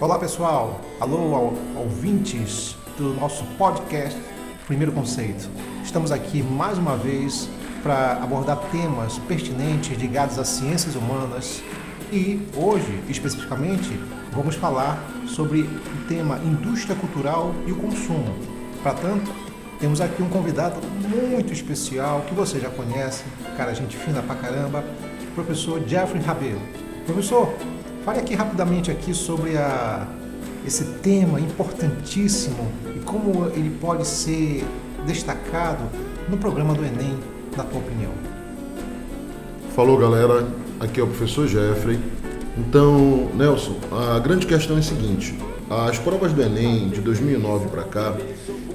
Olá pessoal, alô ouvintes do nosso podcast Primeiro Conceito. Estamos aqui mais uma vez para abordar temas pertinentes ligados às ciências humanas e hoje, especificamente, vamos falar sobre o tema indústria cultural e o consumo. Para tanto, temos aqui um convidado muito especial que você já conhece, cara, gente fina pra caramba, professor Jeffrey Rabelo. Professor, fale aqui rapidamente aqui sobre a, esse tema importantíssimo e como ele pode ser destacado no programa do Enem, na tua opinião. Falou galera, aqui é o professor Jeffrey. Então, Nelson, a grande questão é a seguinte: as provas do Enem de 2009 para cá,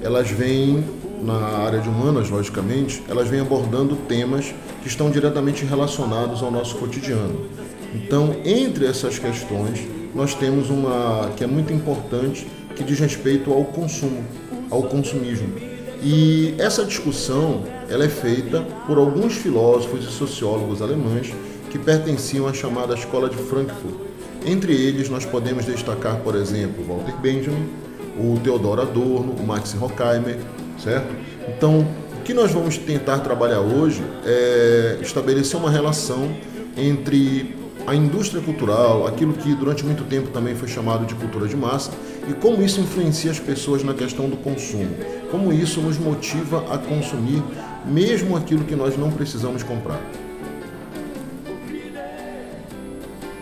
elas vêm na área de humanas, logicamente, elas vêm abordando temas que estão diretamente relacionados ao nosso cotidiano. Então, entre essas questões, nós temos uma que é muito importante, que diz respeito ao consumo, ao consumismo. E essa discussão, ela é feita por alguns filósofos e sociólogos alemães que pertenciam à chamada Escola de Frankfurt. Entre eles, nós podemos destacar, por exemplo, Walter Benjamin, o Theodor Adorno, o Max Horkheimer, certo? Então, o que nós vamos tentar trabalhar hoje é estabelecer uma relação entre a indústria cultural, aquilo que durante muito tempo também foi chamado de cultura de massa, e como isso influencia as pessoas na questão do consumo, como isso nos motiva a consumir mesmo aquilo que nós não precisamos comprar.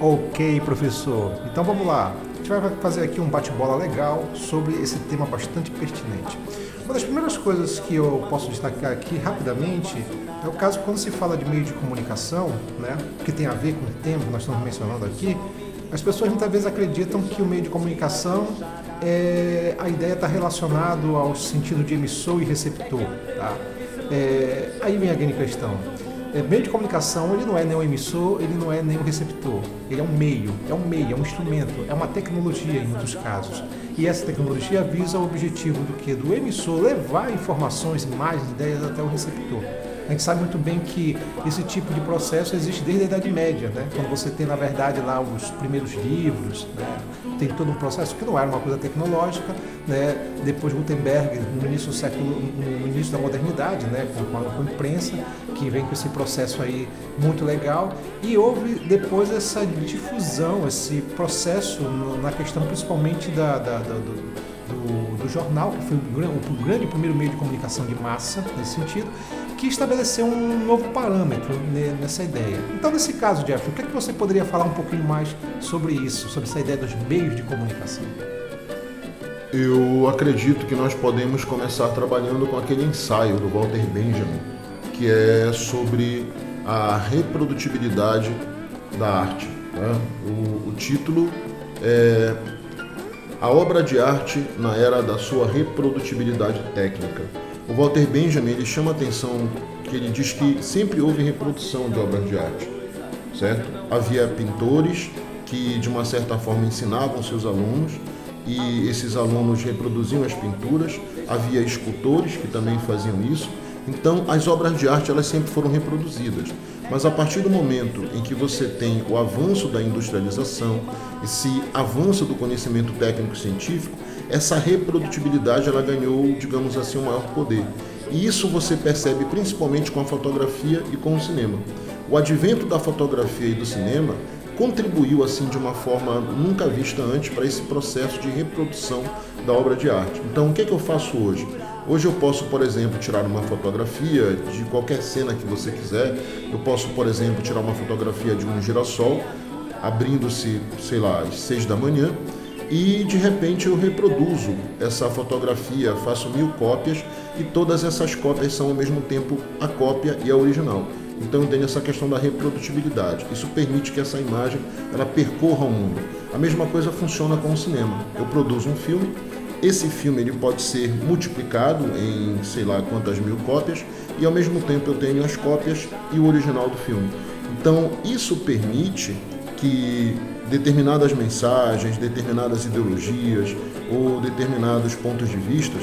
Ok, professor. Então vamos lá. Gente vai fazer aqui um bate-bola legal sobre esse tema bastante pertinente. Uma das primeiras coisas que eu posso destacar aqui rapidamente é o caso quando se fala de meio de comunicação, né, que tem a ver com o tema que nós estamos mencionando aqui, as pessoas muitas vezes acreditam que o meio de comunicação é, a ideia está relacionada ao sentido de emissor e receptor. Tá? É, aí vem a grande questão. É, meio de comunicação ele não é nem um emissor, ele não é nem um receptor. Ele é um meio, é um meio, é um instrumento, é uma tecnologia em muitos casos. E essa tecnologia visa o objetivo do que? Do emissor levar informações, imagens, ideias até o receptor. Gente sabe muito bem que esse tipo de processo existe desde a Idade Média, né? quando você tem, na verdade, lá os primeiros livros, né? tem todo um processo que não era uma coisa tecnológica. Né? Depois Gutenberg, no início do século, no início da modernidade, né? com, com a imprensa, que vem com esse processo aí muito legal. E houve depois essa difusão, esse processo na questão principalmente da, da, da do, do, do, jornal, que foi o, o grande primeiro meio de comunicação de massa nesse sentido, que um novo parâmetro nessa ideia. Então, nesse caso, Jeff, o que, é que você poderia falar um pouquinho mais sobre isso, sobre essa ideia dos meios de comunicação? Eu acredito que nós podemos começar trabalhando com aquele ensaio do Walter Benjamin, que é sobre a reprodutibilidade da arte. Né? O, o título é A obra de arte na era da sua reprodutibilidade técnica. O Walter Benjamin ele chama a atenção que ele diz que sempre houve reprodução de obras de arte, certo? Havia pintores que de uma certa forma ensinavam seus alunos e esses alunos reproduziam as pinturas. Havia escultores que também faziam isso. Então, as obras de arte elas sempre foram reproduzidas. Mas a partir do momento em que você tem o avanço da industrialização, esse avanço do conhecimento técnico científico, essa reprodutibilidade ela ganhou, digamos assim, um maior poder. E isso você percebe principalmente com a fotografia e com o cinema. O advento da fotografia e do cinema contribuiu assim de uma forma nunca vista antes para esse processo de reprodução da obra de arte. Então, o que, é que eu faço hoje? Hoje eu posso, por exemplo, tirar uma fotografia de qualquer cena que você quiser. Eu posso, por exemplo, tirar uma fotografia de um girassol, abrindo-se, sei lá, às seis da manhã, e de repente eu reproduzo essa fotografia, faço mil cópias e todas essas cópias são ao mesmo tempo a cópia e a original. Então tem essa questão da reprodutibilidade. Isso permite que essa imagem ela percorra o mundo. A mesma coisa funciona com o cinema. Eu produzo um filme, esse filme ele pode ser multiplicado em sei lá quantas mil cópias e ao mesmo tempo eu tenho as cópias e o original do filme. Então isso permite que determinadas mensagens, determinadas ideologias ou determinados pontos de vista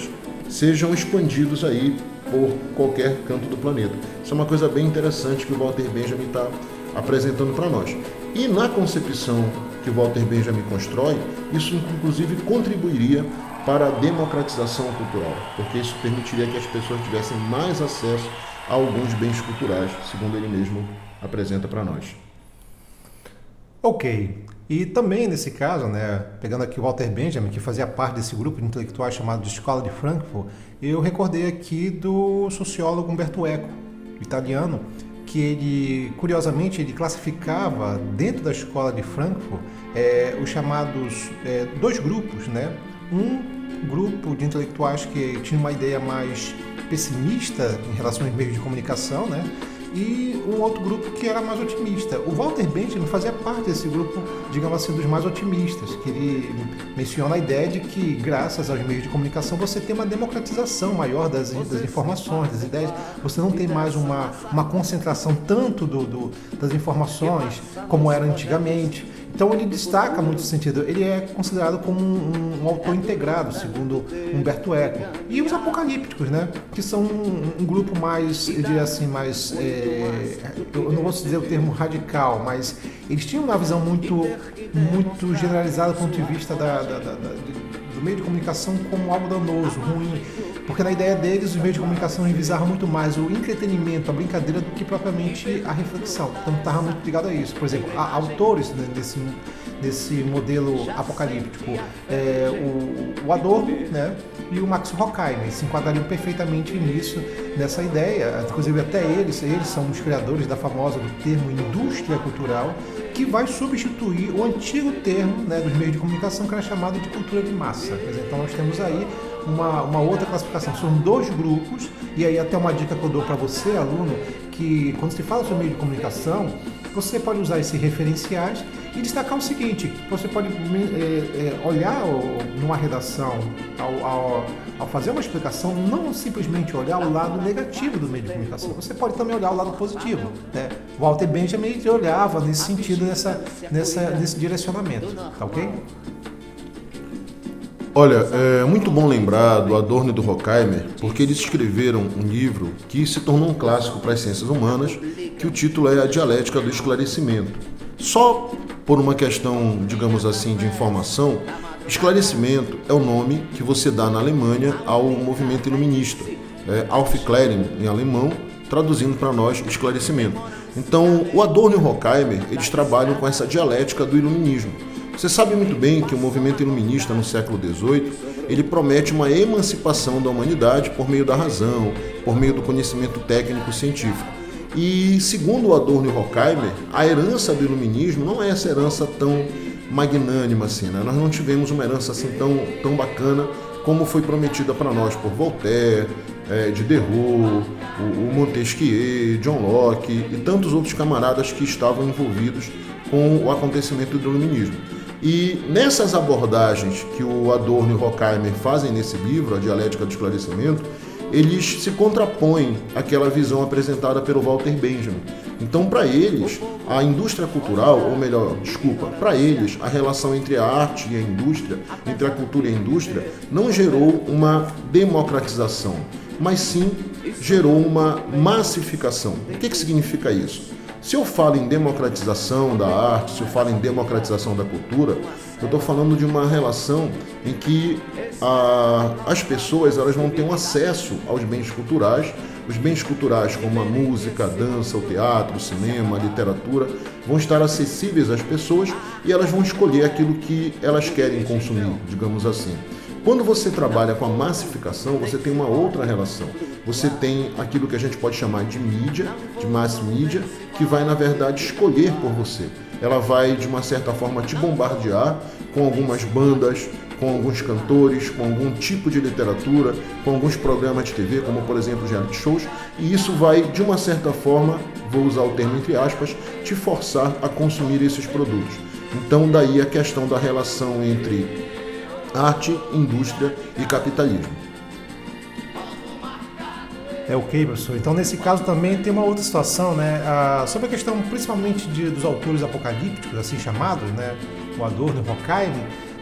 sejam expandidos aí por qualquer canto do planeta. Isso é uma coisa bem interessante que o Walter Benjamin está apresentando para nós. E na concepção que Walter Benjamin constrói, isso inclusive contribuiria para a democratização cultural, porque isso permitiria que as pessoas tivessem mais acesso a alguns bens culturais, segundo ele mesmo apresenta para nós. Ok. E também nesse caso, né, pegando aqui o Walter Benjamin, que fazia parte desse grupo de intelectuais chamado de Escola de Frankfurt, eu recordei aqui do sociólogo Umberto Eco, italiano, que ele, curiosamente, ele classificava dentro da Escola de Frankfurt é, os chamados é, dois grupos, né? Um grupo de intelectuais que tinha uma ideia mais pessimista em relação aos meios de comunicação, né? E um outro grupo que era mais otimista. O Walter Benjamin fazia parte desse grupo, digamos assim, dos mais otimistas, que ele menciona a ideia de que, graças aos meios de comunicação, você tem uma democratização maior das, das informações, das ideias, você não tem mais uma, uma concentração tanto do, do das informações como era antigamente. Então ele destaca muito esse sentido. Ele é considerado como um, um, autor integrado, segundo Humberto Eco. E os apocalípticos, né? Que são um, um grupo mais, eu diria assim, mais. É, eu não vou dizer o termo radical, mas eles tinham uma visão muito, muito generalizada do ponto de vista da, da, da, da do meio de comunicação como algo danoso, ruim porque na ideia deles, os meios de comunicação revisavam muito mais o entretenimento, a brincadeira, do que propriamente a reflexão. Então estava muito ligado a isso. Por exemplo, autores né, desse, desse modelo apocalíptico, é, o, o, Adorno né, e o Max Horkheimer se enquadrariam perfeitamente nisso, nessa ideia. Inclusive até eles, eles são os criadores da famosa do termo indústria cultural, que vai substituir o antigo termo né, dos meios de comunicação que era chamado de cultura de massa. Dizer, então nós temos aí uma, uma outra classificação. São dois grupos, e aí até uma dica que eu dou para você, aluno, que quando se fala sobre meio de comunicação, você pode usar esses referenciais e destacar o seguinte: você pode é, é, olhar numa redação, ao, ao, ao, fazer uma explicação, não simplesmente olhar o lado negativo do meio de comunicação, você pode também olhar o lado positivo. Né? Walter Benjamin olhava nesse sentido, nessa, nessa, nesse direcionamento. Tá ok? Olha, é muito bom lembrar do Adorno e do Horkheimer, porque eles escreveram um livro que se tornou um clássico para as ciências humanas, que o título é A Dialética do Esclarecimento. Só por uma questão, digamos assim, de informação, esclarecimento é o nome que você dá na Alemanha ao movimento iluminista. É Aufklärung em alemão, traduzindo para nós esclarecimento. Então, o Adorno e o Horkheimer, eles trabalham com essa dialética do iluminismo você sabe muito bem que o movimento iluminista no século XVIII ele promete uma emancipação da humanidade por meio da razão, por meio do conhecimento técnico científico. E segundo Adorno e Horkheimer, a herança do iluminismo não é essa herança tão magnânima assim, né? Nós não tivemos uma herança assim tão, tão bacana como foi prometida para nós por Voltaire, é, Diderot, o, o Montesquieu, John Locke e tantos outros camaradas que estavam envolvidos com o acontecimento do iluminismo. E nessas abordagens que o Adorno e Horkheimer fazem nesse livro, A Dialética do Esclarecimento, eles se contrapõem àquela visão apresentada pelo Walter Benjamin. Então, para eles, a indústria cultural, ou melhor, desculpa, para eles, a relação entre a arte e a indústria, entre a cultura e a indústria, não gerou uma democratização, mas sim gerou uma massificação. O que, que significa isso? Se eu falo em democratização da arte, se eu falo em democratização da cultura, eu estou falando de uma relação em que a, as pessoas elas vão ter um acesso aos bens culturais. Os bens culturais, como a música, a dança, o teatro, o cinema, a literatura, vão estar acessíveis às pessoas e elas vão escolher aquilo que elas querem consumir, digamos assim. Quando você trabalha com a massificação, você tem uma outra relação. Você tem aquilo que a gente pode chamar de mídia, de mass media, que vai, na verdade, escolher por você. Ela vai, de uma certa forma, te bombardear com algumas bandas, com alguns cantores, com algum tipo de literatura, com alguns programas de TV, como por exemplo reality shows, e isso vai, de uma certa forma, vou usar o termo entre aspas, te forçar a consumir esses produtos. Então, daí a questão da relação entre arte, indústria e capitalismo. É ok, professor. Então, nesse caso também tem uma outra situação, né? Ah, sobre a questão principalmente de, dos autores apocalípticos, assim chamados, né? O Adorno e o Horkheim,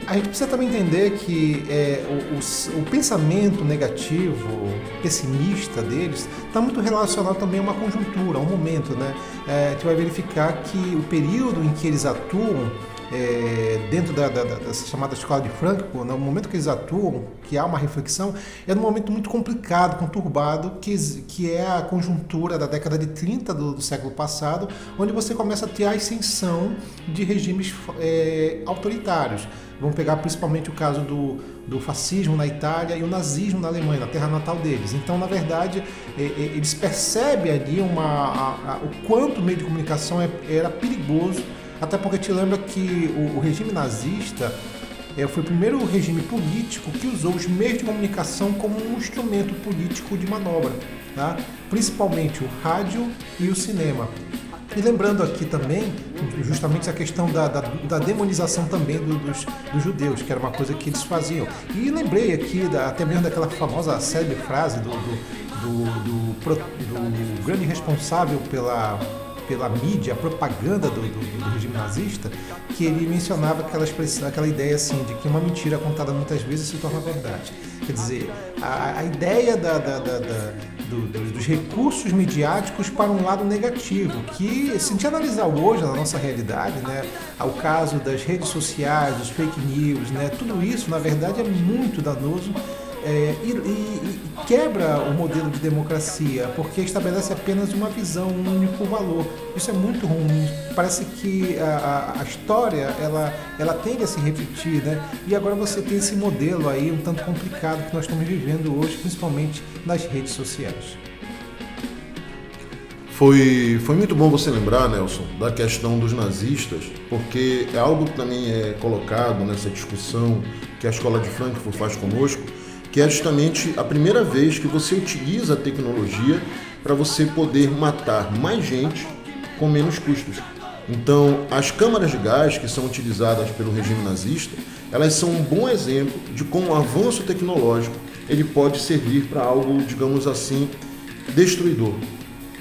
a gente precisa também entender que é, o, o, o, pensamento negativo, pessimista deles, está muito relacionado também a uma conjuntura, a um momento, né? É, a gente vai verificar que o período em que eles atuam é, dentro da, da, dessa chamada escola de Frankfurt, no momento que eles atuam, que há uma reflexão, é num momento muito complicado, conturbado, que, que é a conjuntura da década de 30 do, do século passado, onde você começa a ter a ascensão de regimes é, autoritários. Vamos pegar principalmente o caso do, do fascismo na Itália e o nazismo na Alemanha, na terra natal deles. Então, na verdade, é, é, eles percebem ali uma, a, a, o quanto o meio de comunicação é, era perigoso até porque te lembra que o, o regime nazista é, foi o primeiro regime político que usou os meios de comunicação como um instrumento político de manobra, tá? principalmente o rádio e o cinema. E lembrando aqui também, justamente a questão da, da, da demonização também do, dos, dos, judeus, que era uma coisa que eles faziam. E lembrei aqui da, até mesmo daquela famosa célebre frase do, do, do, do grande responsável pela pela mídia, a propaganda do, do, do, regime nazista, que ele mencionava aquela, aquela ideia assim de que uma mentira contada muitas vezes se torna verdade. Quer dizer, a, a ideia da, da, da, do, dos recursos midiáticos para um lado negativo, que se a gente analisar hoje na nossa realidade, né, ao caso das redes sociais, dos fake news, né, tudo isso na verdade é muito danoso é, e, e, quebra o modelo de democracia, porque estabelece apenas uma visão, um único valor. Isso é muito ruim. Parece que a, a, a história ela, ela tende a se repetir, né? E agora você tem esse modelo aí um tanto complicado que nós estamos vivendo hoje, principalmente nas redes sociais. Foi, foi muito bom você lembrar, Nelson, da questão dos nazistas, porque é algo que também é colocado nessa discussão que a Escola de Frankfurt faz conosco, que é justamente a primeira vez que você utiliza a tecnologia para você poder matar mais gente com menos custos. Então, as câmaras de gás que são utilizadas pelo regime nazista, elas são um bom exemplo de como o avanço tecnológico ele pode servir para algo, digamos assim, destruidor,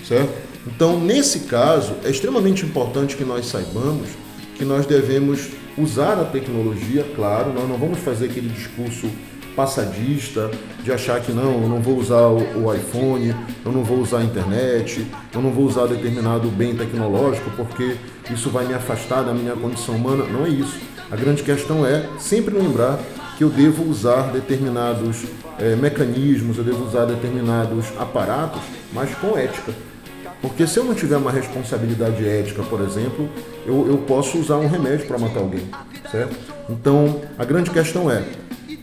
certo? Então, nesse caso, é extremamente importante que nós saibamos que nós devemos usar a tecnologia, claro, nós não vamos fazer aquele discurso passadista, de achar que não, eu não vou usar o, iPhone, eu não vou usar a internet, eu não vou usar determinado bem tecnológico porque isso vai me afastar da minha condição humana. Não é isso. A grande questão é sempre lembrar que eu devo usar determinados é, mecanismos, eu devo usar determinados aparatos, mas com ética. Porque se eu não tiver uma responsabilidade ética, por exemplo, eu, eu posso usar um remédio para matar alguém, certo? Então, a grande questão é,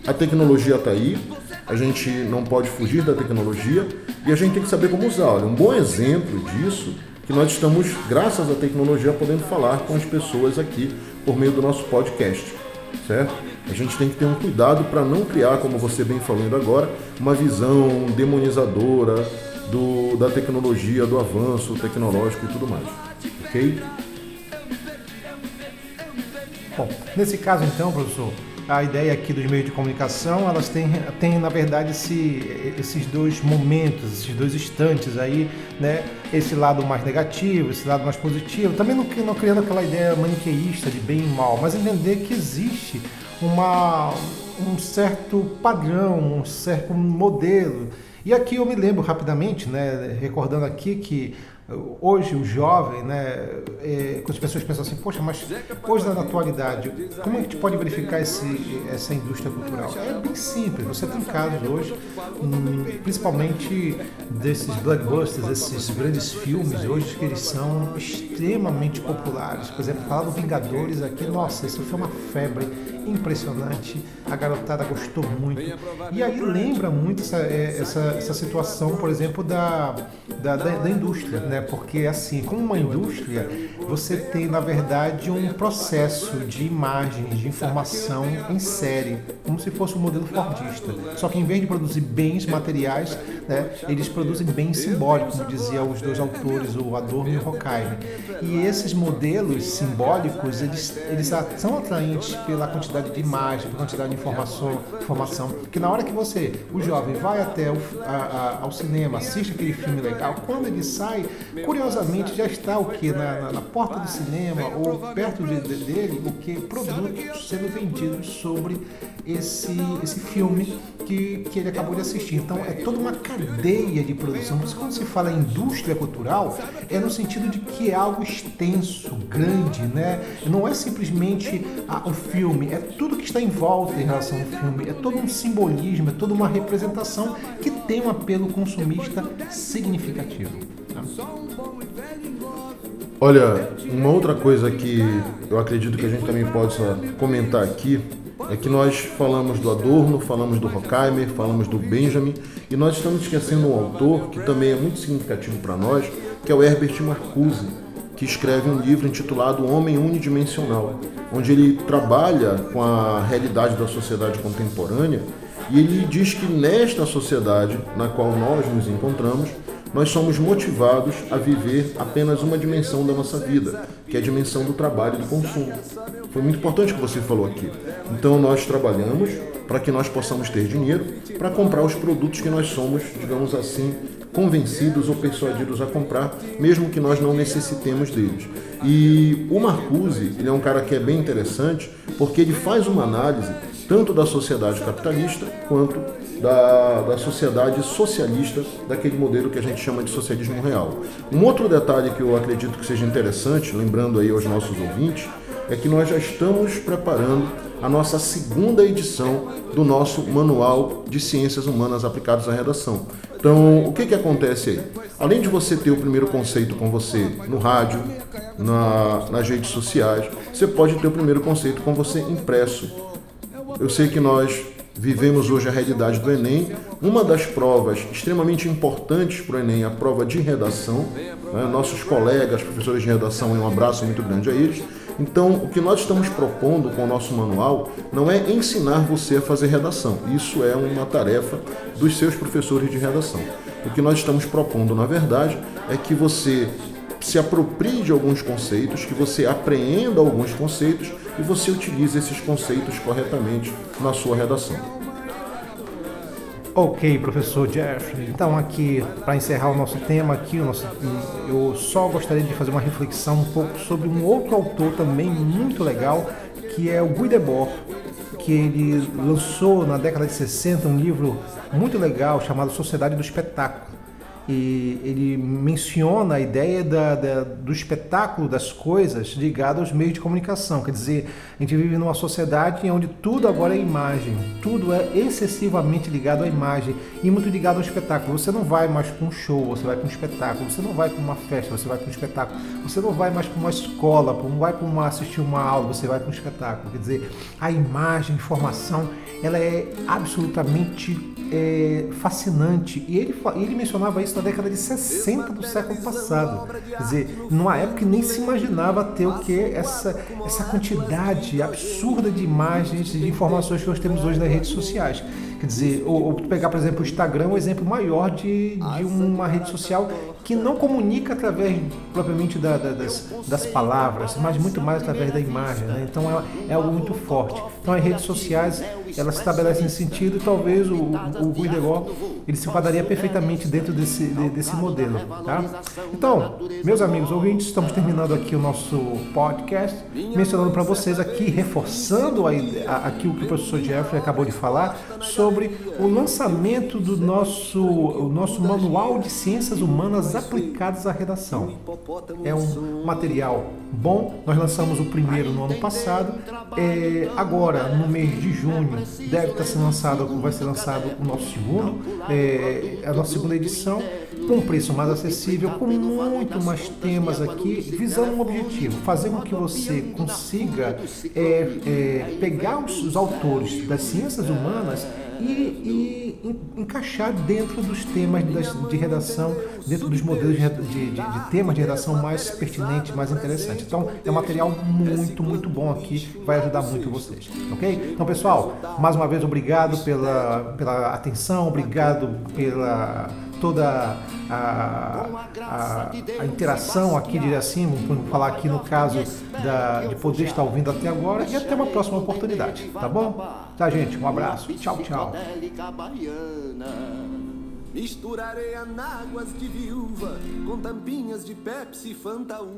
a tecnologia está aí, a gente não pode fugir da tecnologia e a gente tem que saber como usar. Olha, um bom exemplo disso que nós estamos, graças à tecnologia, podendo falar com as pessoas aqui por meio do nosso podcast, certo? A gente tem que ter um cuidado para não criar, como você bem falando agora, uma visão demonizadora do, da tecnologia, do avanço tecnológico e tudo mais, ok? Bom, nesse caso então, professor, a ideia aqui dos meios de comunicação, elas têm, têm na verdade esse, esses dois momentos, esses dois instantes aí, né? Esse lado mais negativo, esse lado mais positivo. Também não, não criando aquela ideia maniqueísta de bem e mal, mas entender que existe uma, um certo padrão, um certo modelo. E aqui eu me lembro rapidamente, né, recordando aqui que Hoje, o jovem, né, é, quando as pessoas pensam assim, poxa, mas hoje na atualidade, como a gente pode verificar esse, essa indústria cultural? É bem simples, você tem casos hoje, hum, principalmente desses blockbusters, esses grandes filmes hoje, que eles são extremamente populares. Por exemplo, falar do Vingadores aqui, nossa, isso foi uma febre impressionante, a garotada gostou muito. E aí lembra muito essa, é, essa, essa situação, por exemplo, da, da, da indústria, né? né? Porque assim, como uma indústria, você tem na verdade um processo de imagens, de informação em série, como se fosse um modelo fordista. Só que em vez de produzir bens materiais, né, eles produzem bens simbólicos, como diziam os dois autores, o Adorno e o Horkheimer. E esses modelos simbólicos, eles, eles são atraentes pela quantidade de imagens, pela quantidade de informação, informação. Que na hora que você, o jovem, vai até o, a, a, ao cinema, assiste aquele filme legal, quando ele sai, curiosamente já está o que na, na, na, porta do cinema ou perto de, de, dele o que produtos sendo vendidos sobre esse esse filme que, que ele acabou de assistir. Então é toda uma cadeia de produção. Por isso quando se fala indústria cultural é no sentido de que é algo extenso, grande, né? Não é simplesmente ah, o filme, é tudo que está em volta em relação ao filme, é todo um simbolismo, é toda uma representação que tem um apelo consumista significativo. Olha, uma outra coisa que eu acredito que a gente também pode comentar aqui é que nós falamos do Adorno, falamos do Horkheimer, falamos do Benjamin e nós estamos esquecendo um autor que também é muito significativo para nós, que é o Herbert Marcuse, que escreve um livro intitulado Homem Unidimensional, onde ele trabalha com a realidade da sociedade contemporânea e ele diz que nesta sociedade na qual nós nos encontramos, nós somos motivados a viver apenas uma dimensão da nossa vida, que é a dimensão do trabalho e do consumo. Foi muito importante o que você falou aqui. Então nós trabalhamos para que nós possamos ter dinheiro para comprar os produtos que nós somos, digamos assim, convencidos ou persuadidos a comprar, mesmo que nós não necessitemos deles. E o Marcuse, ele é um cara que é bem interessante, porque ele faz uma análise tanto da sociedade capitalista quanto da, da sociedade socialista, daquele modelo que a gente chama de socialismo real. Um outro detalhe que eu acredito que seja interessante, lembrando aí aos nossos ouvintes, é que nós já estamos preparando a nossa segunda edição do nosso Manual de Ciências Humanas Aplicadas à Redação. Então, o que, que acontece aí? Além de você ter o primeiro conceito com você no rádio, na, nas redes sociais, você pode ter o primeiro conceito com você impresso. Eu sei que nós vivemos hoje a realidade do Enem. Uma das provas extremamente importantes para o Enem é a prova de redação. Né? Nossos colegas, professores de redação, um abraço muito grande a eles. Então, o que nós estamos propondo com o nosso manual não é ensinar você a fazer redação. Isso é uma tarefa dos seus professores de redação. O que nós estamos propondo, na verdade, é que você se aproprie de alguns conceitos, que você apreenda alguns conceitos e você utilize esses conceitos corretamente na sua redação. Ok, professor Jeff. Então aqui para encerrar o nosso tema aqui, nosso, eu só gostaria de fazer uma reflexão um pouco sobre um outro autor também muito legal, que é o Guy Debord, que ele lançou na década de 60 um livro muito legal chamado Sociedade do Espetáculo e ele menciona a ideia da, da, do espetáculo das coisas ligado aos meios de comunicação. Quer dizer, a gente vive numa sociedade onde tudo agora é imagem, tudo é excessivamente ligado à imagem e muito ligado ao espetáculo. Você não vai mais para um show, você vai para um espetáculo. Você não vai para uma festa, você vai para um espetáculo. Você não vai mais para uma escola, não vai para uma, assistir uma aula, você vai para um espetáculo. Quer dizer, a imagem, a informação, ela é absolutamente é, fascinante. E ele, ele mencionava isso na década de 60 do século passado. Quer dizer, numa época que nem se imaginava ter o que? Essa, essa quantidade absurda de imagens, de informações que nós temos hoje nas redes sociais. Quer dizer, ou, ou pegar, por exemplo, o Instagram, um exemplo maior de, de uma rede social que não comunica através propriamente da, da, das, das palavras, mas muito mais através da imagem. Né? Então é, é algo muito forte. Então as redes sociais elas estabelecem sentido e talvez o, o Rui Degó ele se enquadraria perfeitamente dentro desse, desse modelo. Tá? Então, meus amigos ouvintes, estamos terminando aqui o nosso podcast, mencionando para vocês aqui, reforçando a, a, aqui o que o professor Jeffrey acabou de falar sobre o lançamento do nosso, o nosso manual de ciências humanas aplicadas à redação. É um material bom, nós lançamos o primeiro no ano passado, é, agora no mês de junho deve estar sendo lançado, vai ser lançado o nosso segundo, é, a nossa segunda edição, com um preço mais acessível, com muito mais temas aqui, visando um objetivo, fazer com que você consiga é, é, pegar os, os autores das ciências humanas e, e encaixar dentro dos temas de redação, dentro dos modelos de, de, de, de temas de redação mais pertinentes, mais interessantes. Então, é um material muito, muito bom aqui, vai ajudar muito vocês, ok? Então, pessoal, mais uma vez, obrigado pela, pela atenção, obrigado pela toda a, a, a interação aqui, diria assim, vamos falar aqui no caso da, de poder estar ouvindo até agora e até uma próxima oportunidade, tá bom? Tá, gente? Um abraço. Tchau, tchau. Misturarei anáguas de viúva com tampinhas de Pepsi Fanta